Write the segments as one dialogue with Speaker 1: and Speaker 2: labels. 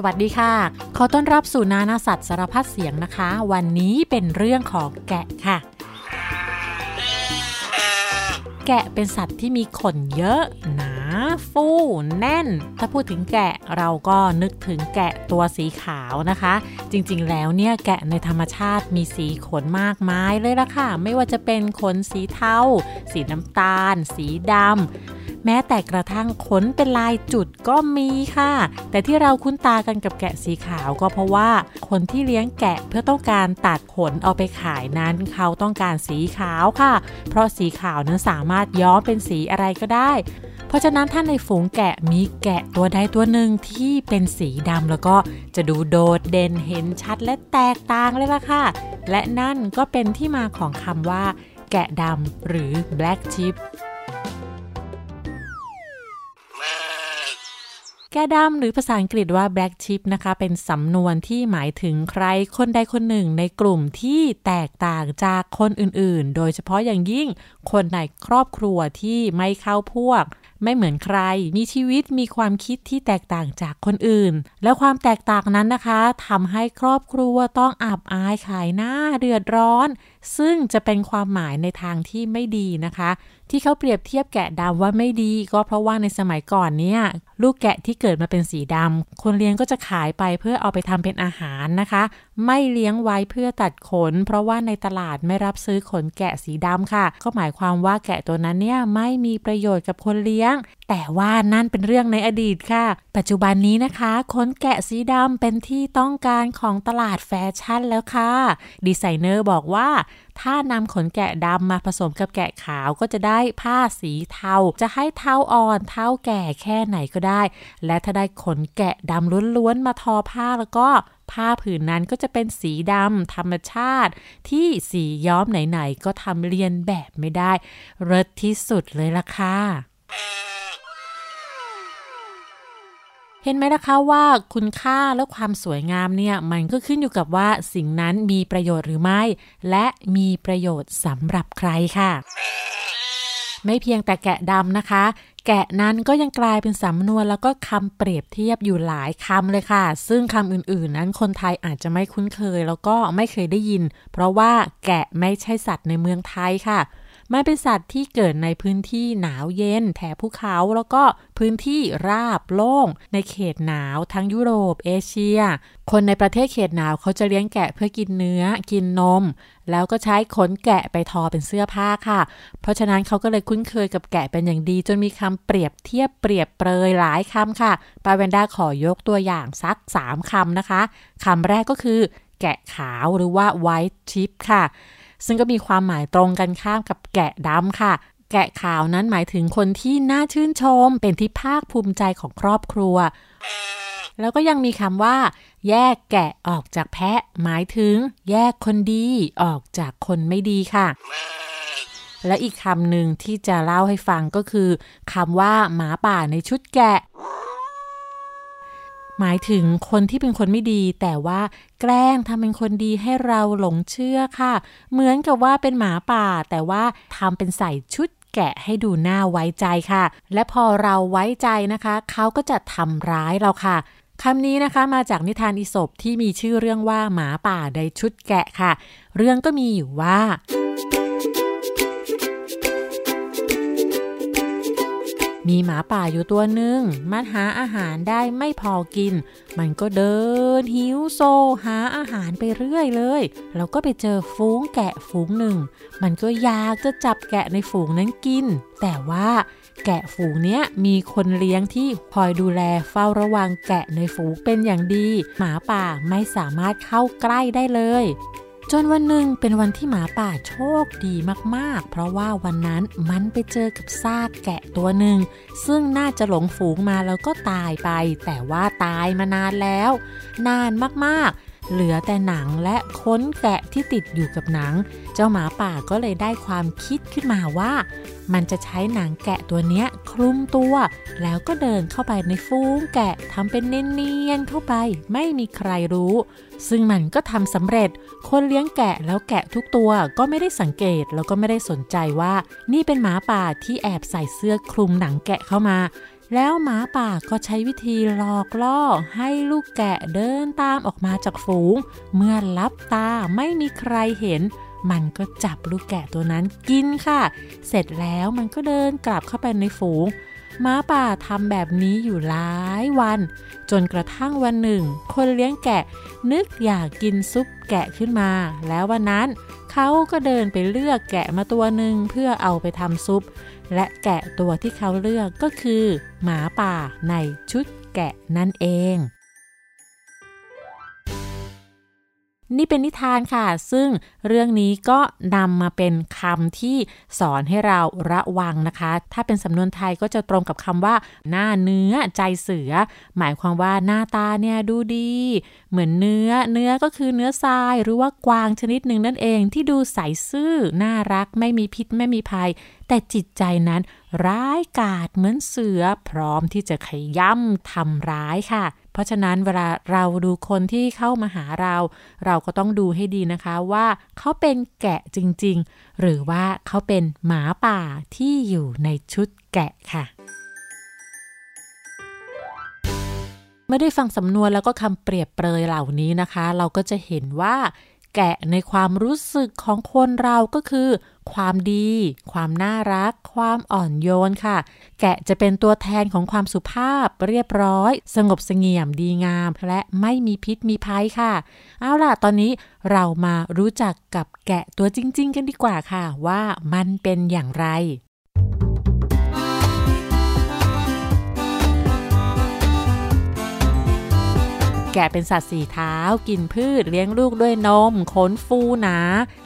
Speaker 1: สวัสดีค่ะ ขอต้อนรับสู่นานาสัตว์สารพัดเสียงนะคะ วันนี้เป็นเรื่องของแกะค่ะ แกะเป็นสัตว์ที่มีขนเยอะ หนา ฟูแน่น ถ้าพูดถึงแกะเราก็นึกถึงแกะตัวสีขาวนะคะ จริงๆ แล้วเนี่ยแกะในธรรมชาติมีสีขนมากมายเลยละค่ะ ไม่ว่าจะเป็นขนสีเทา สีน้ำตาล สีดำ แม้แต่กระทั่งขนเป็นลายจุดก็มีค่ะ แต่ที่เราคุ้นตากันกับแกะสีขาวก็เพราะว่าคนที่เลี้ยงแกะเพื่อต้องการตัดขนเอาไปขายนั้นเขาต้องการสีขาวค่ะ เพราะสีขาวนั้นสามารถย้อมเป็นสีอะไรก็ได้เพราะฉะนั้นถ้าในฝูงแกะมีแกะตัวใดตัวหนึ่งที่เป็นสีดำแล้วก็จะดูโดดเด่นเห็นชัดและแตกต่างเลยล่ะค่ะ และนั่นก็เป็นที่มาของคำว่า แกะดำหรือ black sheep แกดำหรือภาษาอังกฤษว่า black sheep นะคะ เป็นสำนวนที่หมายถึงใครคนใดคนหนึ่งในกลุ่มที่แตกต่างจากคนอื่นๆ โดยเฉพาะอย่างยิ่งคนในครอบครัวที่ไม่เข้าพวก ไม่เหมือนใคร มีชีวิตมีความคิดที่แตกต่างจากคนอื่น แล้วความแตกต่างนั้นนะคะทำให้ครอบครัวต้องอับอายขายหน้าเดือดร้อน ซึ่งจะเป็นความหมายในทางที่ไม่ดีนะคะ ที่เขาเปรียบเทียบแกะดำว่าไม่ดี ก็เพราะว่าในสมัยก่อนเนี่ยลูกแกะที่เกิดมาเป็นสีดำคนเลี้ยงก็จะขายไปเพื่อเอาไปทำเป็นอาหารนะคะ ไม่เลี้ยงไว้เพื่อตัดขน เพราะว่าในตลาดไม่รับซื้อขนแกะสีดำค่ะ ก็หมายความว่าแกะตัวนั้นเนี่ยไม่มีประโยชน์กับคนเลี้ยง แต่ว่านั่นเป็นเรื่องในอดีตค่ะ ปัจจุบันนี้นะคะขนแกะสีดำเป็นที่ต้องการของตลาดแฟชั่นแล้วค่ะ ดีไซเนอร์บอกว่า ถ้านำขนแกะดำมาผสมกับแกะขาวก็จะได้ผ้าสีเทา จะให้เทาอ่อนเทาแก่แค่ไหนก็ได้ และถ้าได้ขนแกะดำล้วนๆมาทอผ้าแล้วก็ผ้าผืนนั้นก็จะเป็นสีดำธรรมชาติ ที่สีย้อมไหนๆก็ทำเรียนแบบไม่ได้เริศที่สุดเลยล่ะค่ะ เห็นไหมนะคะว่าคุณค่าและความสวยงามเนี่ย มันก็ขึ้นอยู่กับว่าสิ่งนั้นมีประโยชน์หรือไม่ และมีประโยชน์สำหรับใครค่ะ ไม่เพียงแต่แกะดำนะคะ แกะนั้นก็ยังกลายเป็นสำนวนแล้วก็คำเปรียบเทียบอยู่หลายคำเลยค่ะ ซึ่งคำอื่นๆ นั้นคนไทยอาจจะไม่คุ้นเคย แล้วก็ไม่เคยได้ยิน เพราะว่าแกะไม่ใช่สัตว์ในเมืองไทยค่ะ มันเป็นสัตว์ที่เกิดในพื้นที่หนาวเย็น แถบภูเขาแล้วก็พื้นที่ราบโล่ง ในเขตหนาวทั้งยุโรปเอเชีย คนในประเทศเขตหนาวเขาจะเลี้ยงแกะเพื่อกินเนื้อกินนม แล้วก็ใช้ขนแกะไปทอเป็นเสื้อผ้าค่ะ เพราะฉะนั้นเขาก็เลยคุ้นเคยกับแกะเป็นอย่างดี จนมีคำเปรียบเทียบเปรียบเปรยหลายคำค่ะปาเวนด้าขอยกตัวอย่างสัก 3คำนะคะคำแรกก็คือ แกะขาวหรือว่า white chip ค่ะ ซึ่งก็มีความหมายตรงกันข้ามกับแกะดำค่ะ แกะขาวนั้นหมายถึงคนที่น่าชื่นชม เป็นที่ภาคภูมิใจของครอบครัว แล้วก็ยังมีคำว่า แยกแกะออกจากแพะ หมายถึง แยกคนดีออกจากคนไม่ดีค่ะ และอีกคำหนึ่งที่จะเล่าให้ฟังก็คือคำว่าหมาป่าในชุดแกะ หมายถึงคนที่เป็นคนไม่ดี แต่ว่าแกล้งทำเป็นคนดีให้เราหลงเชื่อค่ะ เหมือนกับว่าเป็นหมาป่า แต่ว่าทำเป็นใส่ชุดแกะให้ดูน่าไว้ใจค่ะ และพอเราไว้ใจนะคะ เขาก็จะทำร้ายเราค่ะคำนี้นะคะมาจากนิทานอิศบที่มีชื่อเรื่องว่าหมาป่าในชุดแกะค่ะ เรื่องก็มีอยู่ว่า มีหมาป่าอยู่ตัวหนึ่งมันหาอาหารได้ไม่พอกิน มันก็เดินหิวโซ หาอาหารไปเรื่อยเลย แล้วก็ไปเจอฝูงแกะฝูงหนึ่ง มันก็อยากจะจับแกะในฝูงนั้นกิน แต่ว่าแกะฝูงเนี้ยมีคนเลี้ยงที่คอยดูแลเฝ้าระวังแกะในฝูงเป็นอย่างดี หมาป่าไม่สามารถเข้าใกล้ได้เลย จนวันหนึ่งเป็นวันที่หมาป่าโชคดีมากๆ เพราะว่าวันนั้นมันไปเจอกับซากแกะตัวหนึ่ง ซึ่งน่าจะหลงฝูงมาแล้วก็ตายไป แต่ว่าตายมานานแล้ว นานมากๆ เหลือแต่หนังและค้นแกะที่ติดอยู่กับหนัง เจ้าหมาป่าก็เลยได้ความคิดขึ้นมาว่า มันจะใช้หนังแกะตัวเนี้ยคลุมตัว แล้วก็เดินเข้าไปในฟูงแกะทำเป็นเนียนๆเข้าไป ไม่มีใครรู้ ซึ่งมันก็ทำสำเร็จ คนเลี้ยงแกะแล้วแกะทุกตัวก็ไม่ได้สังเกตแล้วก็ไม่ได้สนใจว่า นี่เป็นหมาป่าที่แอบใส่เสื้อคลุมหนังแกะเข้ามา แล้วหมาป่าก็ใช้วิธีหลอกล่อให้ลูกแกะเดินตามออกมาจากฝูง เมื่อลับตาไม่มีใครเห็น มันก็จับลูกแกะตัวนั้นกินค่ะ เสร็จแล้วมันก็เดินกลับเข้าไปในฝูงหมาป่าทำแบบนี้อยู่หลายวัน จนกระทั่งวันหนึ่ง คนเลี้ยงแกะนึกอยากกินซุปแกะขึ้นมา แล้ววันนั้นเขาก็เดินไปเลือกแกะมาตัวหนึ่งเพื่อเอาไปทำซุป และแกะตัวที่เขาเลือกก็คือ หมาป่าในชุดแกะนั่นเอง นี่เป็นนิทานค่ะ ซึ่งเรื่องนี้ก็นำมาเป็นคำที่สอนให้เราระวังนะคะ ถ้าเป็นสำนวนไทยก็จะตรงกับคำว่า หน้าเนื้อใจเสือ หมายความว่าหน้าตาเนี่ยดูดี เหมือนเนื้อ เนื้อก็คือเนื้อทราย หรือว่ากวางชนิดหนึ่งนั่นเองที่ดูใสซื่อ น่ารักไม่มีพิษไม่มีภัย แต่จิตใจนั้นร้ายกาจเหมือนเสือพร้อมที่จะขย่ำทำร้ายค่ะ ราะฉะนั้นเวลาเราดูคนที่เข้ามาหาเรา เราก็ต้องดูให้ดีนะคะว่าเขาเป็นแกะจริง ๆ หรือว่าเขาเป็นหมาป่าที่อยู่ในชุดแกะค่ะเมื่อได้ฟังสำนวนแล้วก็คำเปรียบเปรยเหล่านี้นะคะ เราก็จะเห็นว่า แกะในความรู้สึกของคนเราก็คือ ความดี ความน่ารัก ความอ่อนโยนค่ะ แกะจะเป็นตัวแทนของความสุภาพ เรียบร้อย สงบเสงี่ยมดีงาม และไม่มีพิษมีภัยค่ะ เอาล่ะตอนนี้เรามารู้จักกับแกะตัวจริง ๆ กันดีกว่าค่ะ ว่ามันเป็นอย่างไร กะเป็นสัตว์สี่เท้า กินพืช เลี้ยงลูกด้วยนม ขนฟูหนา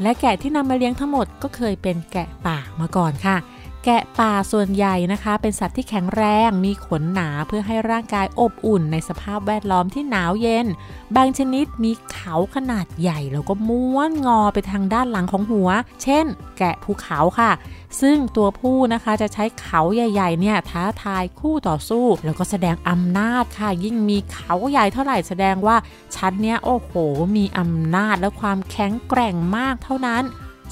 Speaker 1: และแกะที่นำมาเลี้ยงทั้งหมดก็เคยเป็นแกะป่ามาก่อนค่ะ แกะป่าส่วนใหญ่นะคะ เป็นสัตว์ที่แข็งแรงมีขนหนาเพื่อให้ร่างกายอบอุ่นในสภาพแวดล้อมที่หนาวเย็น บางชนิดมีเขาขนาดใหญ่แล้วก็ม้วนงอไปทางด้านหลังของหัว เช่น แกะภูเขาค่ะ ซึ่งตัวผู้นะคะจะใช้เขาใหญ่ๆเนี่ยท้าทายคู่ต่อสู้ แล้วก็แสดงอำนาจค่ะ ยิ่งมีเขาใหญ่เท่าไหร่แสดงว่าฉันเนี้ยโอ้โห มีอำนาจและความแข็งแกร่งมากเท่านั้น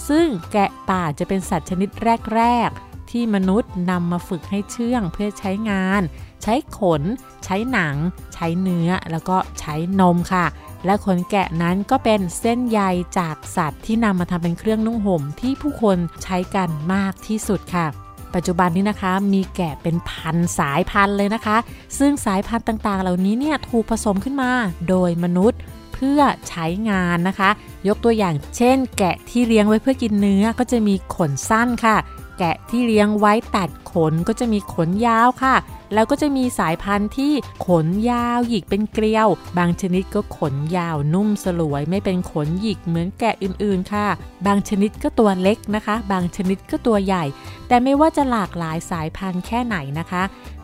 Speaker 1: ซึ่งแกะป่าจะเป็นสัตว์ชนิดแรกๆ ที่มนุษย์นำมาฝึกให้เชื่องเพื่อใช้งาน ใช้ขน ใช้หนัง ใช้เนื้อ แล้วก็ใช้นมค่ะ และขนแกะนั้นก็เป็นเส้นใยจากสัตว์ที่นำมาทำเป็นเครื่องนุ่งห่มที่ผู้คนใช้กันมากที่สุดค่ะปัจจุบันนี้นะคะมีแกะเป็นพันสายพันธุ์เลยนะคะ ซึ่งสายพันธุ์ต่างๆ เหล่านี้เนี่ยถูกผสมขึ้นมาโดยมนุษย์เพื่อใช้งานนะคะ ยกตัวอย่างเช่น แกะที่เลี้ยงไว้เพื่อกินเนื้อก็จะมีขนสั้นค่ะ แกะที่เลี้ยงไว้ตัดขนก็จะมีขนยาวค่ะ แล้วก็จะมีสายพันธุ์ที่ขนยาวหยิกเป็นเกลียว บางชนิดก็ขนยาวนุ่มสลวย ไม่เป็นขนหยิกเหมือนแกะอื่นๆค่ะ บางชนิดก็ตัวเล็กนะคะ บางชนิดก็ตัวใหญ่ แต่ไม่ว่าจะหลากหลายสายพันธุ์แค่ไหนนะคะ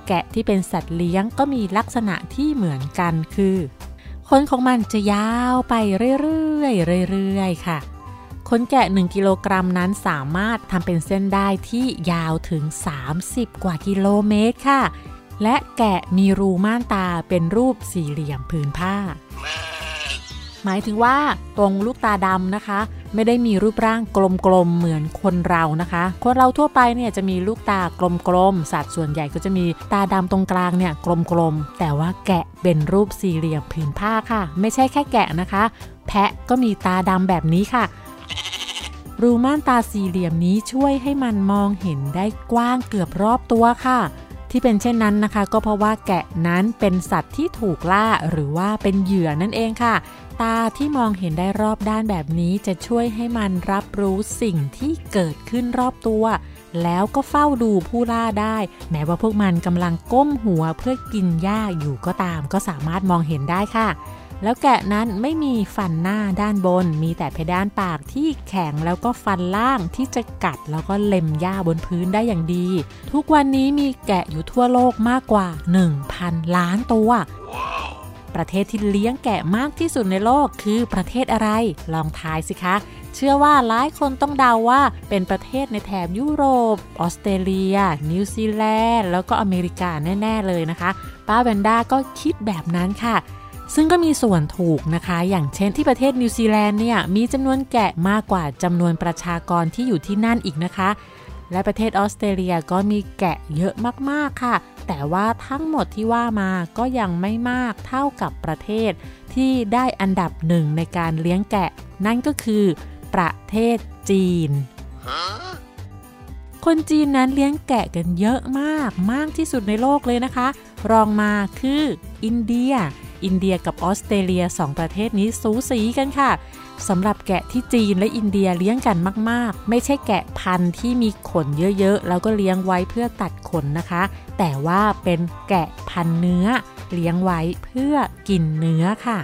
Speaker 1: แกะที่เป็นสัตว์เลี้ยงก็มีลักษณะที่เหมือนกันคือขนของมันจะยาวไปเรื่อยๆเรื่อยๆค่ะ ขนแกะ 1 กิโลกรัมนั้นสามารถทำเป็นเส้นได้ที่ยาวถึง 30 กว่ากิโลเมตรค่ะ และแกะมีรูม่านตาเป็นรูปสี่เหลี่ยมผืนผ้า หมายถึงว่าตรงลูกตาดำนะคะ ไม่ได้มีรูปร่างกลมๆเหมือนคนเรานะคะ คนเราทั่วไปเนี่ยจะมีลูกตากลมๆสัตว์ส่วนใหญ่ก็จะมีตาดำตรงกลางเนี่ยกลมๆแต่ว่าแกะเป็นรูปสี่เหลี่ยมผืนผ้าค่ะ ไม่ใช่แค่แกะนะคะ แพะก็มีตาดำแบบนี้ค่ะ รูม่านตาสี่เหลี่ยมนี้ช่วยให้มันมองเห็นได้กว้างเกือบรอบตัวค่ะ ที่เป็นเช่นนั้นนะคะ ก็เพราะว่าแกะนั้นเป็นสัตว์ที่ถูกล่าหรือว่าเป็นเหยื่อนั่นเองค่ะ ตาที่มองเห็นได้รอบด้านแบบนี้จะช่วยให้มันรับรู้สิ่งที่เกิดขึ้นรอบตัว แล้วก็เฝ้าดูผู้ล่าได้ แม้ว่าพวกมันกำลังก้มหัวเพื่อกินหญ้าอยู่ก็ตาม ก็สามารถมองเห็นได้ค่ะ แล้วแกะนั้นไม่มีฟันหน้าด้านบน มีแต่เพดานปากที่แข็งแล้วก็ฟันล่างที่จะกัดแล้วก็เล็มหญ้าบนพื้นได้อย่างดี ทุกวันนี้มีแกะอยู่ทั่วโลกมากกว่า 1,000 ล้านตัวประเทศที่เลี้ยงแกะมากที่สุดในโลกคือประเทศอะไร ลองทายสิคะ เชื่อว่าหลายคนต้องเดาว่าเป็นประเทศในแถบยุโรป ออสเตรเลีย นิวซีแลนด์ แล้วก็อเมริกาแน่ ๆ เลยนะคะ ป้าแวนด้าก็คิดแบบนั้นค่ะ ซึ่งก็มีส่วนถูกนะคะ อย่างเช่นที่ประเทศนิวซีแลนด์เนี่ยมีจำนวนแกะมากกว่าจำนวนประชากรที่อยู่ที่นั่นอีกนะคะ และประเทศออสเตรเลียก็มีแกะเยอะมากๆค่ะ แต่ว่าทั้งหมดที่ว่ามาก็ยังไม่มากเท่ากับประเทศที่ได้อันดับหนึ่งในการเลี้ยงแกะ นั่นก็คือ ประเทศจีนคนจีนนั้นเลี้ยงแกะกันเยอะมาก มากที่สุดในโลกเลยนะคะ รองมาคืออินเดีย อินเดียกับออสเตรเลียสองประเทศนี้สูสีกันค่ะสำหรับแกะที่จีนและอินเดียเลี้ยงกันมาก ๆ ไม่ใช่แกะพันธุ์ที่มีขนเยอะ ๆ แล้วก็เลี้ยงไว้เพื่อตัดขนนะคะ แต่ว่าเป็นแกะพันธุ์เนื้อ เลี้ยงไว้เพื่อกินเนื้อค่ะ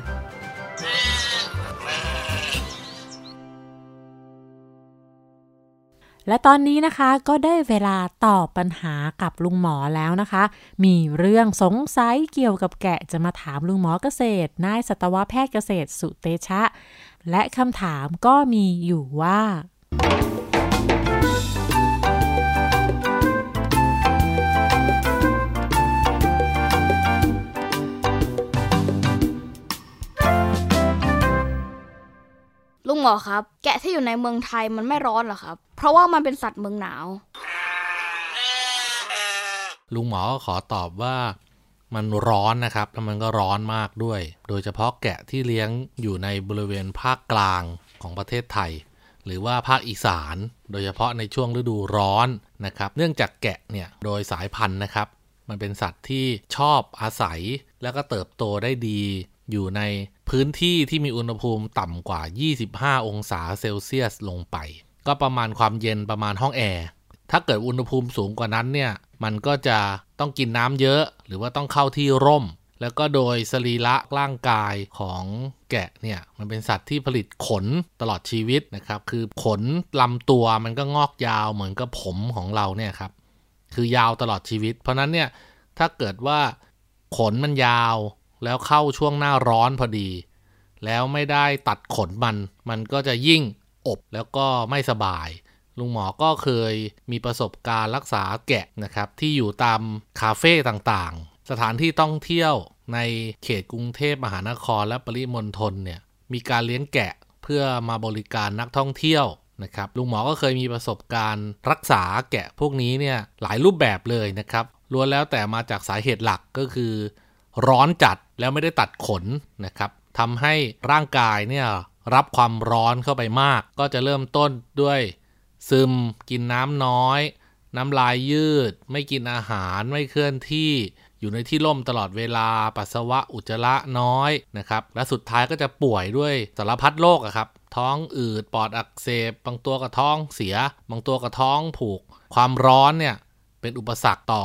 Speaker 1: และตอนนี้นะคะก็ได้เวลาตอบปัญหากับลุงหมอแล้วนะคะ มีเรื่องสงสัยเกี่ยวกับแกะจะมาถามลุงหมอเกษตร นายสัตวแพทย์เกษตรสุเตชะ และคำถามก็มีอยู่ว่า
Speaker 2: ลุงหมอครับ แกะที่อยู่ในเมืองไทยมันไม่ร้อนเหรอครับ เพราะว่ามันเป็นสัตว์เมืองหนาว
Speaker 3: ลุงหมอก็ขอตอบว่ามันร้อนนะครับ แล้วมันก็ร้อนมากด้วย โดยเฉพาะแกะที่เลี้ยงอยู่ในบริเวณภาคกลางของประเทศไทย หรือว่าภาคอีสาน โดยเฉพาะในช่วงฤดูร้อนนะครับ เนื่องจากแกะเนี่ยโดยสายพันธุ์นะครับ มันเป็นสัตว์ที่ชอบอาศัย แล้วก็เติบโตได้ดี อยู่ในพื้นที่ที่มีอุณหภูมิต่ำกว่า 25 องศาเซลเซียสลงไป ก็ประมาณความเย็นประมาณห้องแอร์ถ้าเกิดอุณหภูมิสูงกว่านั้นเนี่ยมันก็จะต้องกินน้ำเยอะ หรือว่าต้องเข้าที่ร่ม แล้วก็โดยสรีระร่างกายของแกะเนี่ยมันเป็นสัตว์ที่ผลิตขนตลอดชีวิตนะครับ คือขนลำตัวมันก็งอกยาวเหมือนกับผมของเราเนี่ยครับคือยาวตลอดชีวิต เพราะนั้นเนี่ยถ้าเกิดว่าขนมันยาวแล้วเข้าช่วงหน้าร้อนพอดี แล้วไม่ได้ตัดขนมัน มันก็จะยิ่ง อบแล้วก็ไม่สบาย ลุงหมอก็เคยมีประสบการณ์รักษาแกะนะครับ ที่อยู่ตามคาเฟ่ต่างๆ สถานที่ท่องเที่ยวในเขตกรุงเทพมหานครและปริมณฑลเนี่ยมีการเลี้ยงแกะเพื่อมาบริการนักท่องเที่ยวนะครับลุงหมอก็เคยมีประสบการณ์รักษาแกะพวกนี้เนี่ยหลายรูปแบบเลยนะครับล้วนแล้วแต่มาจากสาเหตุหลักก็คือ ร้อนจัดแล้วไม่ได้ตัดขนนะครับทำให้ร่างกายเนี่ย รับความร้อนเข้าไปมาก ก็จะเริ่มต้นด้วยซึมกินน้ำน้อย น้ำลายยืด ไม่กินอาหารไม่เคลื่อนที่อยู่ในที่ร่มตลอดเวลาปัสสาวะอุจจาระน้อยนะครับและสุดท้ายก็จะป่วยด้วยสารพัดโรคอะครับ ท้องอืดปอดอักเสบบางตัวก็ท้องเสีย บางตัวก็ท้องผูก ความร้อนเนี่ยเป็นอุปสรรคต่อ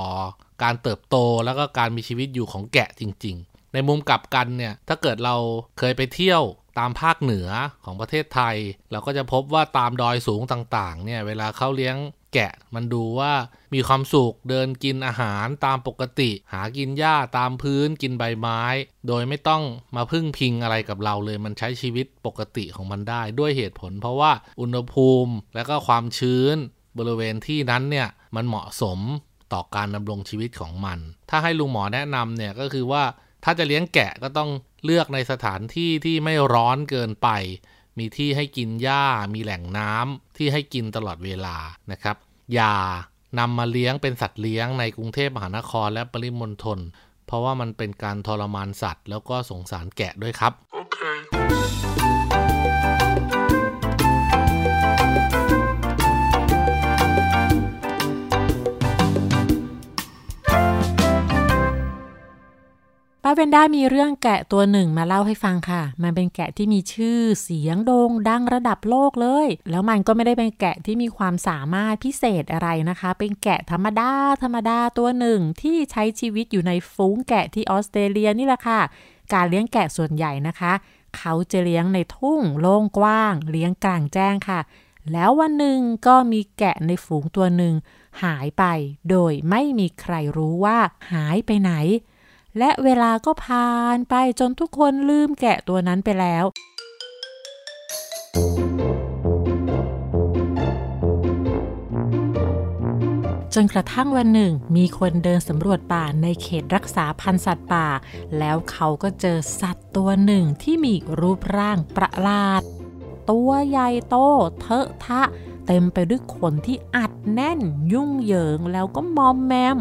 Speaker 3: การเติบโตแล้วก็การมีชีวิตอยู่ของแกะจริง ๆ ในมุมกลับกันเนี่ยถ้าเกิดเราเคยไปเที่ยว ตามภาคเหนือของประเทศไทย เราก็จะพบว่าตามดอยสูงต่างๆเนี่ยเวลาเขาเลี้ยงแกะมันดูว่ามีความสุขเดินกินอาหารตามปกติ หากินหญ้าตามพื้นกินใบไม้ โดยไม่ต้องมาพึ่งพิงอะไรกับเราเลยมันใช้ชีวิตปกติของมันได้ด้วยเหตุผล เพราะว่าอุณหภูมิและก็ความชื้นบริเวณที่นั้นเนี่ยมันเหมาะสมต่อการดำรงชีวิตของมัน ถ้าให้ลุงหมอแนะนำเนี่ยก็คือว่า ถ้าจะเลี้ยงแกะก็ต้องเลือกในสถานที่ที่ไม่ร้อนเกินไป มีที่ให้กินหญ้า มีแหล่งน้ำที่ให้กินตลอดเวลานะครับ อย่านำมาเลี้ยงเป็นสัตว์เลี้ยงในกรุงเทพมหานครและปริมณฑลเพราะว่ามันเป็นการทรมานสัตว์ แล้วก็สงสารแกะด้วยครับ
Speaker 1: ป้าเวนด้ามีเรื่องแกะตัวหนึ่งมาเล่าให้ฟังค่ะ มันเป็นแกะที่มีชื่อเสียงโด่งดังระดับโลกเลย แล้วมันก็ไม่ได้เป็นแกะที่มีความสามารถพิเศษอะไรนะคะ เป็นแกะธรรมดาธรรมดาตัวหนึ่งที่ใช้ชีวิตอยู่ในฝูงแกะที่ออสเตรเลียนี่แหละค่ะ การเลี้ยงแกะส่วนใหญ่นะคะ เขาจะเลี้ยงในทุ่งโล่งกว้าง เลี้ยงกลางแจ้งค่ะ แล้ววันหนึ่งก็มีแกะในฝูงตัวหนึ่งหายไป โดยไม่มีใครรู้ว่าหายไปไหน และเวลาก็ผ่านไปจนทุกคนลืมแกะตัวนั้นไปแล้ว จนกระทั่งวันหนึ่ง มีคนเดินสำรวจป่าในเขตรักษาพันธุ์สัตว์ป่า แล้วเขาก็เจอสัตว์ตัวหนึ่งที่มีรูปร่างประหลาด ตัวใหญ่โตเทอะทะ เต็มไปด้วยขนที่อัดแน่นยุ่งเหยิงแล้วก็มอมแมม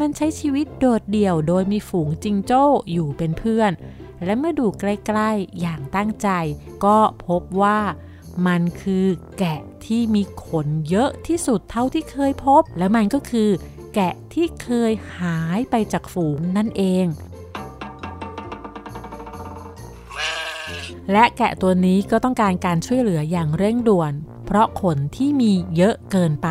Speaker 1: มันใช้ชีวิตโดดเดี่ยวโดยมีฝูงจิงโจ้อยู่เป็นเพื่อน และเมื่อดูใกล้ๆอย่างตั้งใจ ก็พบว่ามันคือแกะที่มีขนเยอะที่สุดเท่าที่เคยพบ และมันก็คือ แกะที่เคยหายไปจากฝูงนั่นเอง และแกะตัวนี้ก็ต้องการการช่วยเหลืออย่างเร่งด่วน เพราะขนที่มีเยอะเกินไป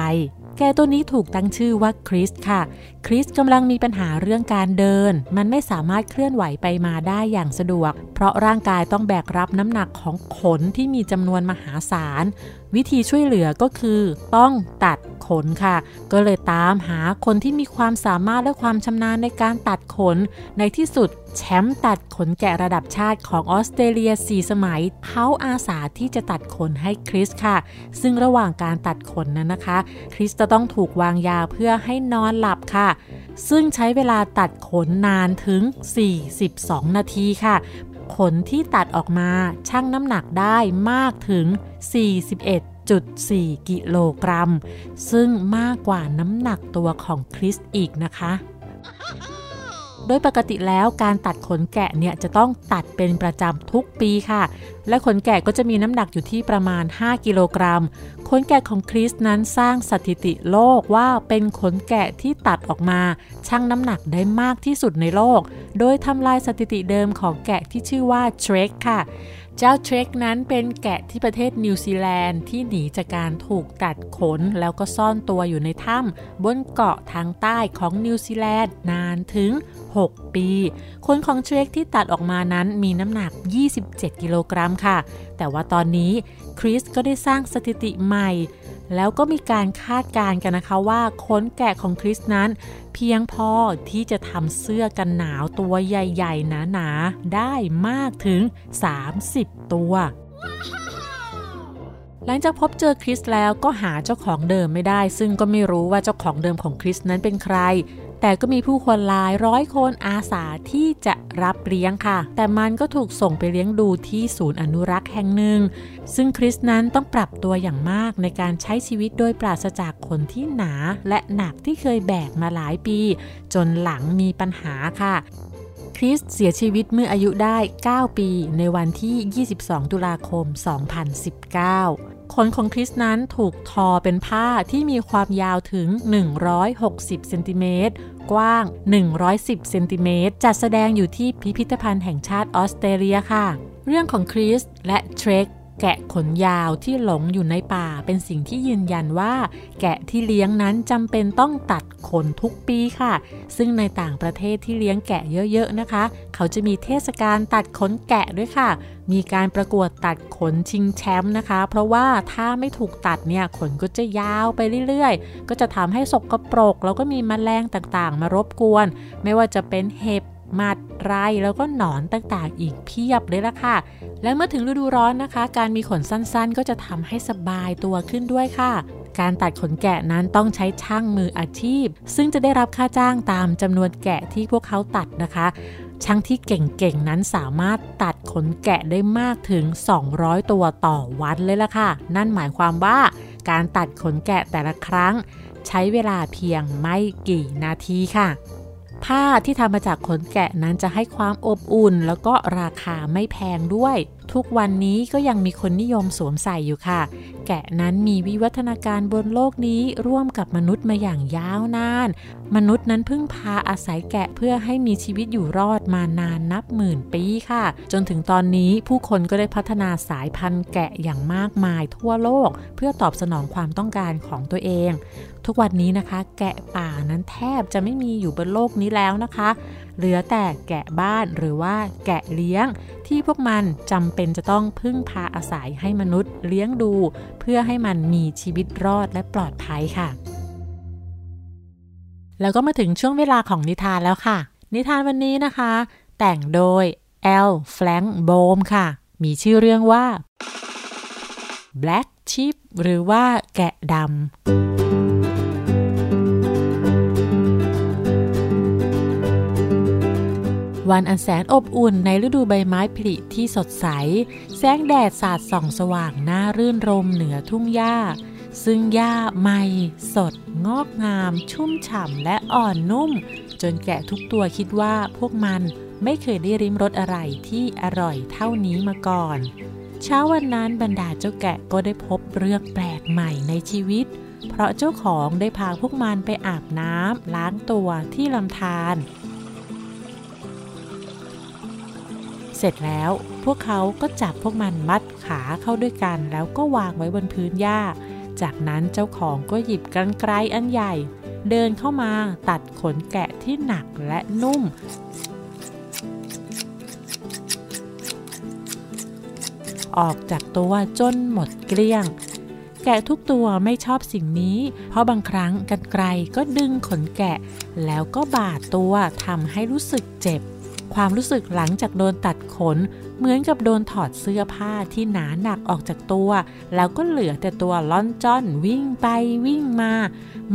Speaker 1: แกตัวนี้ถูกตั้งชื่อว่าคริสค่ะ คริสกำลังมีปัญหาเรื่องการเดิน มันไม่สามารถเคลื่อนไหวไปมาได้อย่างสะดวก เพราะร่างกายต้องแบกรับน้ำหนักของขนที่มีจำนวนมหาศาล วิธีช่วยเหลือก็คือต้องตัดขนค่ะ ก็เลยตามหาคนที่มีความสามารถและความชำนาญในการตัดขน ในที่สุดแชมป์ตัดขนแกะระดับชาติของออสเตรเลีย 4 สมัยเขาอาสาที่จะตัดขนให้คริสค่ะ ซึ่งระหว่างการตัดขนนั้นนะคะ คริสจะต้องถูกวางยาเพื่อให้นอนหลับค่ะ ซึ่งใช้เวลาตัดขนนานถึง 42 นาทีค่ะ ขนที่ตัดออกมาชั่งน้ำหนักได้มากถึง 41.4 กิโลกรัม ซึ่งมากกว่าน้ำหนักตัวของคริสอีกนะคะ โดยปกติแล้วการตัดขนแกะเนี่ยจะต้องตัดเป็นประจำทุกปีค่ะ และขนแกะก็จะมีน้ำหนักอยู่ที่ประมาณ 5 กิโลกรัม ขนแกะของคริสนั้นสร้างสถิติโลกว่าเป็นขนแกะที่ตัดออกมา ชั่งน้ำหนักได้มากที่สุดในโลก โดยทำลายสถิติเดิมของแกะที่ชื่อว่าเชร็คค่ะ เจ้าเชร็คนั้นเป็นแกะที่ประเทศนิวซีแลนด์ที่หนีจากการถูกตัดขน แล้วก็ซ่อนตัวอยู่ในถ้ำบนเกาะทางใต้ของนิวซีแลนด์นานถึง 6 ปีขนของเทรคที่ตัดออกมานั้นมีน้ำหนัก 27 กิโลกรัมค่ะ แต่ว่าตอนนี้คริสก็ได้สร้างสถิติใหม่ แล้วก็มีการคาดการณ์กันนะคะว่าขนแกะของคริสนั้น เพียงพอที่จะทำเสื้อกันหนาวตัวใหญ่ๆ หนาๆ ได้มากถึง 30 ตัวหลังจากพบเจอคริสแล้วก็หาเจ้าของเดิมไม่ได้ ซึ่งก็ไม่รู้ว่าเจ้าของเดิมของคริสนั้นเป็นใคร แต่ก็มีผู้คนหลายร้อยคนอาสาที่จะรับเลี้ยงค่ะ แต่มันก็ถูกส่งไปเลี้ยงดูที่ศูนย์อนุรักษ์แห่งหนึ่ง ซึ่งคริสนั้นต้องปรับตัวอย่างมากในการใช้ชีวิตโดยปราศจากขนที่หนาและหนักที่เคยแบกมาหลายปี จนหลังมีปัญหาค่ะคริสเสียชีวิตเมื่ออายุได้ 9 ปีในวันที่ 22 ตุลาคม 2019 ขนของคริสนั้นถูกทอเป็นผ้าที่มีความยาวถึง 160 เซนติเมตร กว้าง 110 เซนติเมตร จัดแสดงอยู่ที่พิพิธภัณฑ์แห่งชาติออสเตรเลียค่ะ เรื่องของคริสและเทรค แกะขนยาวที่หลงอยู่ในป่าเป็นสิ่งที่ยืนยันว่า แกะที่เลี้ยงนั้นจำเป็นต้องตัดขนทุกปีค่ะ ซึ่งในต่างประเทศที่เลี้ยงแกะเยอะๆนะคะ เขาจะมีเทศกาลตัดขนแกะด้วยค่ะ มีการประกวดตัดขนชิงแชมป์นะคะ เพราะว่าถ้าไม่ถูกตัดเนี่ยขนก็จะยาวไปเรื่อยๆ ก็จะทำให้สกปรก แล้วก็มีแมลงต่างๆ มารบกวน ไม่ว่าจะเป็นเห็บ มัดไรแล้วก็หนอนต่างๆ อีกเพียบเลยล่ะค่ะ และเมื่อถึงฤดูร้อนนะคะ การมีขนสั้นๆ ก็จะทำให้สบายตัวขึ้นด้วยค่ะ การตัดขนแกะนั้นต้องใช้ช่างมืออาชีพ ซึ่งจะได้รับค่าจ้างตามจำนวนแกะที่พวกเขาตัดนะคะช่างที่เก่งๆ นั้นสามารถตัดขนแกะได้มากถึง 200 ตัวต่อวันเลยล่ะค่ะ นั่นหมายความว่าการตัดขนแกะแต่ละครั้ง ใช้เวลาเพียงไม่กี่นาทีค่ะ ผ้าที่ทำมาจากขนแกะนั้นจะให้ความอบอุ่น แล้วก็ราคาไม่แพงด้วย ทุกวันนี้ก็ยังมีคนนิยมสวมใส่อยู่ค่ะ แกะนั้นมีวิวัฒนาการบนโลกนี้ร่วมกับมนุษย์มาอย่างยาวนาน มนุษย์นั้นพึ่งพาอาศัยแกะเพื่อให้มีชีวิตอยู่รอดมานานนับหมื่นปีค่ะ จนถึงตอนนี้ผู้คนก็ได้พัฒนาสายพันธุ์แกะอย่างมากมายทั่วโลก เพื่อตอบสนองความต้องการของตัวเอง ทุกวันนี้นะคะ แกะป่านั้นแทบจะไม่มีอยู่บนโลกนี้แล้วนะคะ เหลือแต่แกะบ้านหรือว่าแกะเลี้ยง ที่พวกมันจำเป็นจะต้องพึ่งพาอาศัยให้มนุษย์เลี้ยงดู เพื่อให้มันมีชีวิตรอดและปลอดภัยค่ะ แล้วก็มาถึงช่วงเวลาของนิทานแล้วค่ะ นิทานวันนี้นะคะ แต่งโดยแอลแฟรงค์โบมค่ะ มีชื่อเรื่องว่า Black Sheep หรือว่าแกะดำ วันอันแสนอบอุ่นในฤดูใบไม้ผลิที่สดใส แสงแดดสาดส่องสว่างหน่ารื่นรมเหนือทุ่งหญ้า ซึ่งหญ้าใหม่สด งอกงาม ชุ่มฉ่ำและอ่อนนุ่ม จนแกะทุกตัวคิดว่าพวกมันไม่เคยได้ริมรสอะไรที่อร่อยเท่านี้มาก่อน เช้าวันนั้นบรรดาเจ้าแกะก็ได้พบเรื่องแปลกใหม่ในชีวิต เพราะเจ้าของได้พาพวกมันไปอาบน้ำล้างตัวที่ลำธาร เสร็จแล้วพวกเขาก็จับพวกมันมัดขาเข้าด้วยกัน แล้วก็วางไว้บนพื้นหญ้า จากนั้นเจ้าของก็หยิบกันไกรอันใหญ่ เดินเข้ามาตัดขนแกะที่หนักและนุ่ม ออกจากตัวจนหมดเกลี้ยง แกะทุกตัวไม่ชอบสิ่งนี้ เพราะบางครั้งกันไกรก็ดึงขนแกะ แล้วก็บาดตัวทำให้รู้สึกเจ็บ ความรู้สึกหลังจากโดนตัดขน เหมือนกับโดนถอดเสื้อผ้าที่หนาหนักออกจากตัว แล้วก็เหลือแต่ตัวล่อนจ้อนวิ่งไปวิ่งมา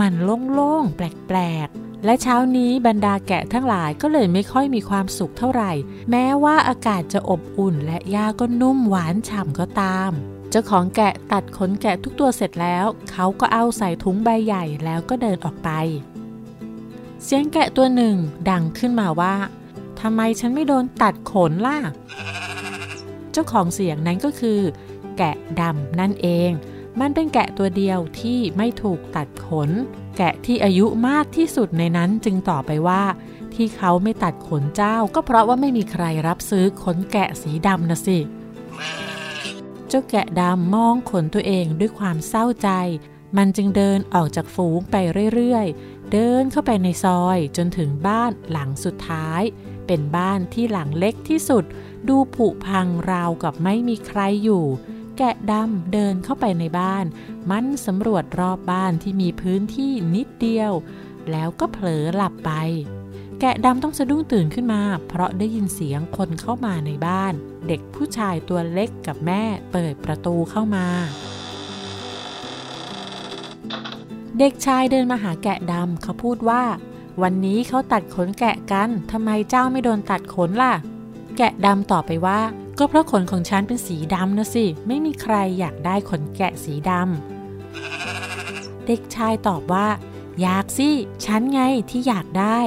Speaker 1: มันโล่งๆ แปลกๆและเช้านี้บรรดาแกะทั้งหลายก็เลยไม่ค่อยมีความสุขเท่าไหร่ แม้ว่าอากาศจะอบอุ่นและหญ้าก็นุ่มหวานฉ่ำก็ตาม เจ้าของแกะตัดขนแกะทุกตัวเสร็จแล้ว เขาก็เอาใส่ถุงใบใหญ่แล้วก็เดินออกไป เสียงแกะตัวหนึ่งดังขึ้นมาว่า ทำไมฉันไม่โดนตัดขนล่ะ เจ้าของเสียงนั้นก็คือ แกะดำนั่นเอง มันเป็นแกะตัวเดียวที่ไม่ถูกตัดขน แกะที่อายุมากที่สุดในนั้นจึงตอบไปว่า ที่เขาไม่ตัดขนเจ้า ก็เพราะว่าไม่มีใครรับซื้อขนแกะสีดำนะสิ เจ้าแกะดำมองขนตัวเองด้วยความเศร้าใจมันจึงเดินออกจากฝูงไปเรื่อย ๆ เดินเข้าไปในซอยจนถึงบ้านหลังสุดท้าย เป็นบ้านที่หลังเล็กที่สุด ดูผุพังราวกับไม่มีใครอยู่ แกะดำเดินเข้าไปในบ้าน มันสำรวจรอบบ้านที่มีพื้นที่นิดเดียว แล้วก็เผลอหลับไป แกะดำต้องสะดุ้งตื่นขึ้นมา เพราะได้ยินเสียงคนเข้ามาในบ้าน เด็กผู้ชายตัวเล็กกับแม่เปิดประตูเข้ามาเด็กชายเดินมาหาแกะดำเขาพูดว่า วันนี้เขาตัดขนแกะกันทำไมเจ้าไม่โดนตัดขนล่ะ แกะดำตอบไปว่า ก็เพราะขนของฉันเป็นสีดำนะสิ ไม่มีใครอยากได้ขนแกะสีดำ เด็กชายตอบว่า อยากสิ ฉันไงที่อยากได้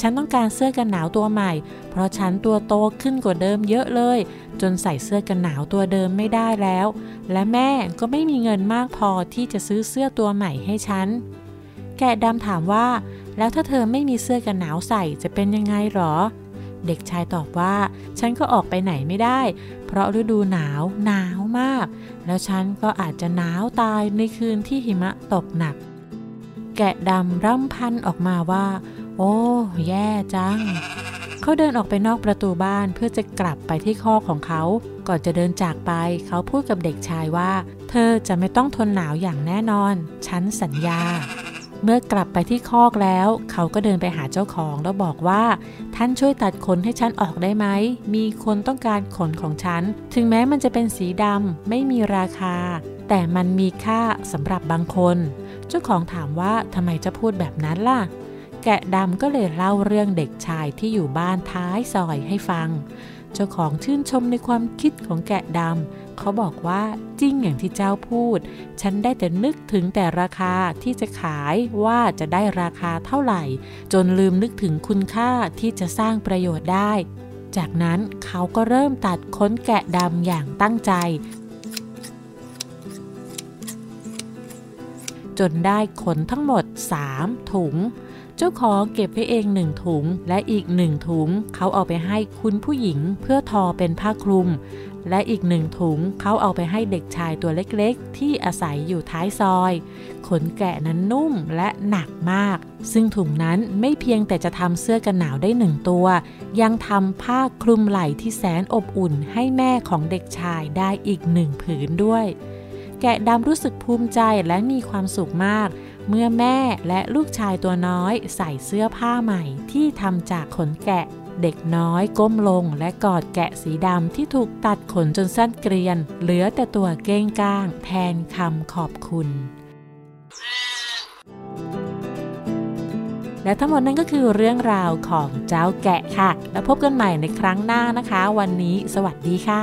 Speaker 1: ฉันต้องการเสื้อกันหนาวตัวใหม่ เพราะฉันตัวโตขึ้นกว่าเดิมเยอะเลย จนใส่เสื้อกันหนาวตัวเดิมไม่ได้แล้ว และแม่ก็ไม่มีเงินมากพอที่จะซื้อเสื้อตัวใหม่ให้ฉัน แกะดำถามว่า แล้วถ้าเธอไม่มีเสื้อกันหนาวใส่จะเป็นยังไงหรอ เด็กชายตอบว่า ฉันก็ออกไปไหนไม่ได้ เพราะฤดูหนาวหนาวมาก แล้วฉันก็อาจจะหนาวตายในคืนที่หิมะตกหนัก แกะดำร่ำพันออกมาว่า โอ้ แย่จังเขาเดินออกไปนอกประตูบ้านเพื่อจะกลับไปที่คอกของเขา ก่อนจะเดินจากไป เขาพูดกับเด็กชายว่า เธอจะไม่ต้องทนหนาวอย่างแน่นอน ฉันสัญญา เมื่อกลับไปที่คอกแล้ว เขาก็เดินไปหาเจ้าของแล้วบอกว่า ท่านช่วยตัดขนให้ฉันออกได้ไหม มีคนต้องการขนของฉัน ถึงแม้มันจะเป็นสีดำไม่มีราคา แต่มันมีค่าสำหรับบางคน เจ้าของถามว่าทำไมจะพูดแบบนั้นล่ะ แกะดำก็เลยเล่าเรื่องเด็กชายที่อยู่บ้านท้ายซอยให้ฟัง เจ้าของชื่นชมในความคิดของแกะดำเขาบอกว่าจริงอย่างที่เจ้าพูด ฉันได้แต่นึกถึงแต่ราคาที่จะขายว่าจะได้ราคาเท่าไหร่ จนลืมนึกถึงคุณค่าที่จะสร้างประโยชน์ได้ จากนั้นเขาก็เริ่มตัดขนแกะดำอย่างตั้งใจจนได้ขนทั้งหมด 3 ถุง เจ้าของเก็บไว้เองหนึ่งถุง และอีกหนึ่งถุง เขาเอาไปให้คุณผู้หญิง เพื่อทอเป็นผ้าคลุม และอีกหนึ่งถุงเขาเอาไปให้เด็กชายตัวเล็กๆ ที่อาศัยอยู่ท้ายซอย ขนแกะนั้นนุ่มและหนักมาก ซึ่งถุงนั้นไม่เพียงแต่จะทำเสื้อกันหนาวได้หนึ่งตัว ยังทำผ้าคลุมไหล่ที่แสนอบอุ่นให้แม่ของเด็กชายได้อีกหนึ่งผืนด้วย แกะดำรู้สึกภูมิใจและมีความสุขมาก เมื่อแม่และลูกชายตัวน้อยใส่เสื้อผ้าใหม่ที่ทำจากขนแกะ เด็กน้อยก้มลงและกอดแกะสีดำที่ถูกตัดขนจนสั้นเกรียน เหลือแต่ตัวเก้งก้าง แทนคำขอบคุณและทั้งหมดนั้นก็คือเรื่องราวของเจ้าแกะค่ะ แล้วพบกันใหม่ในครั้งหน้านะคะ วันนี้สวัสดีค่ะ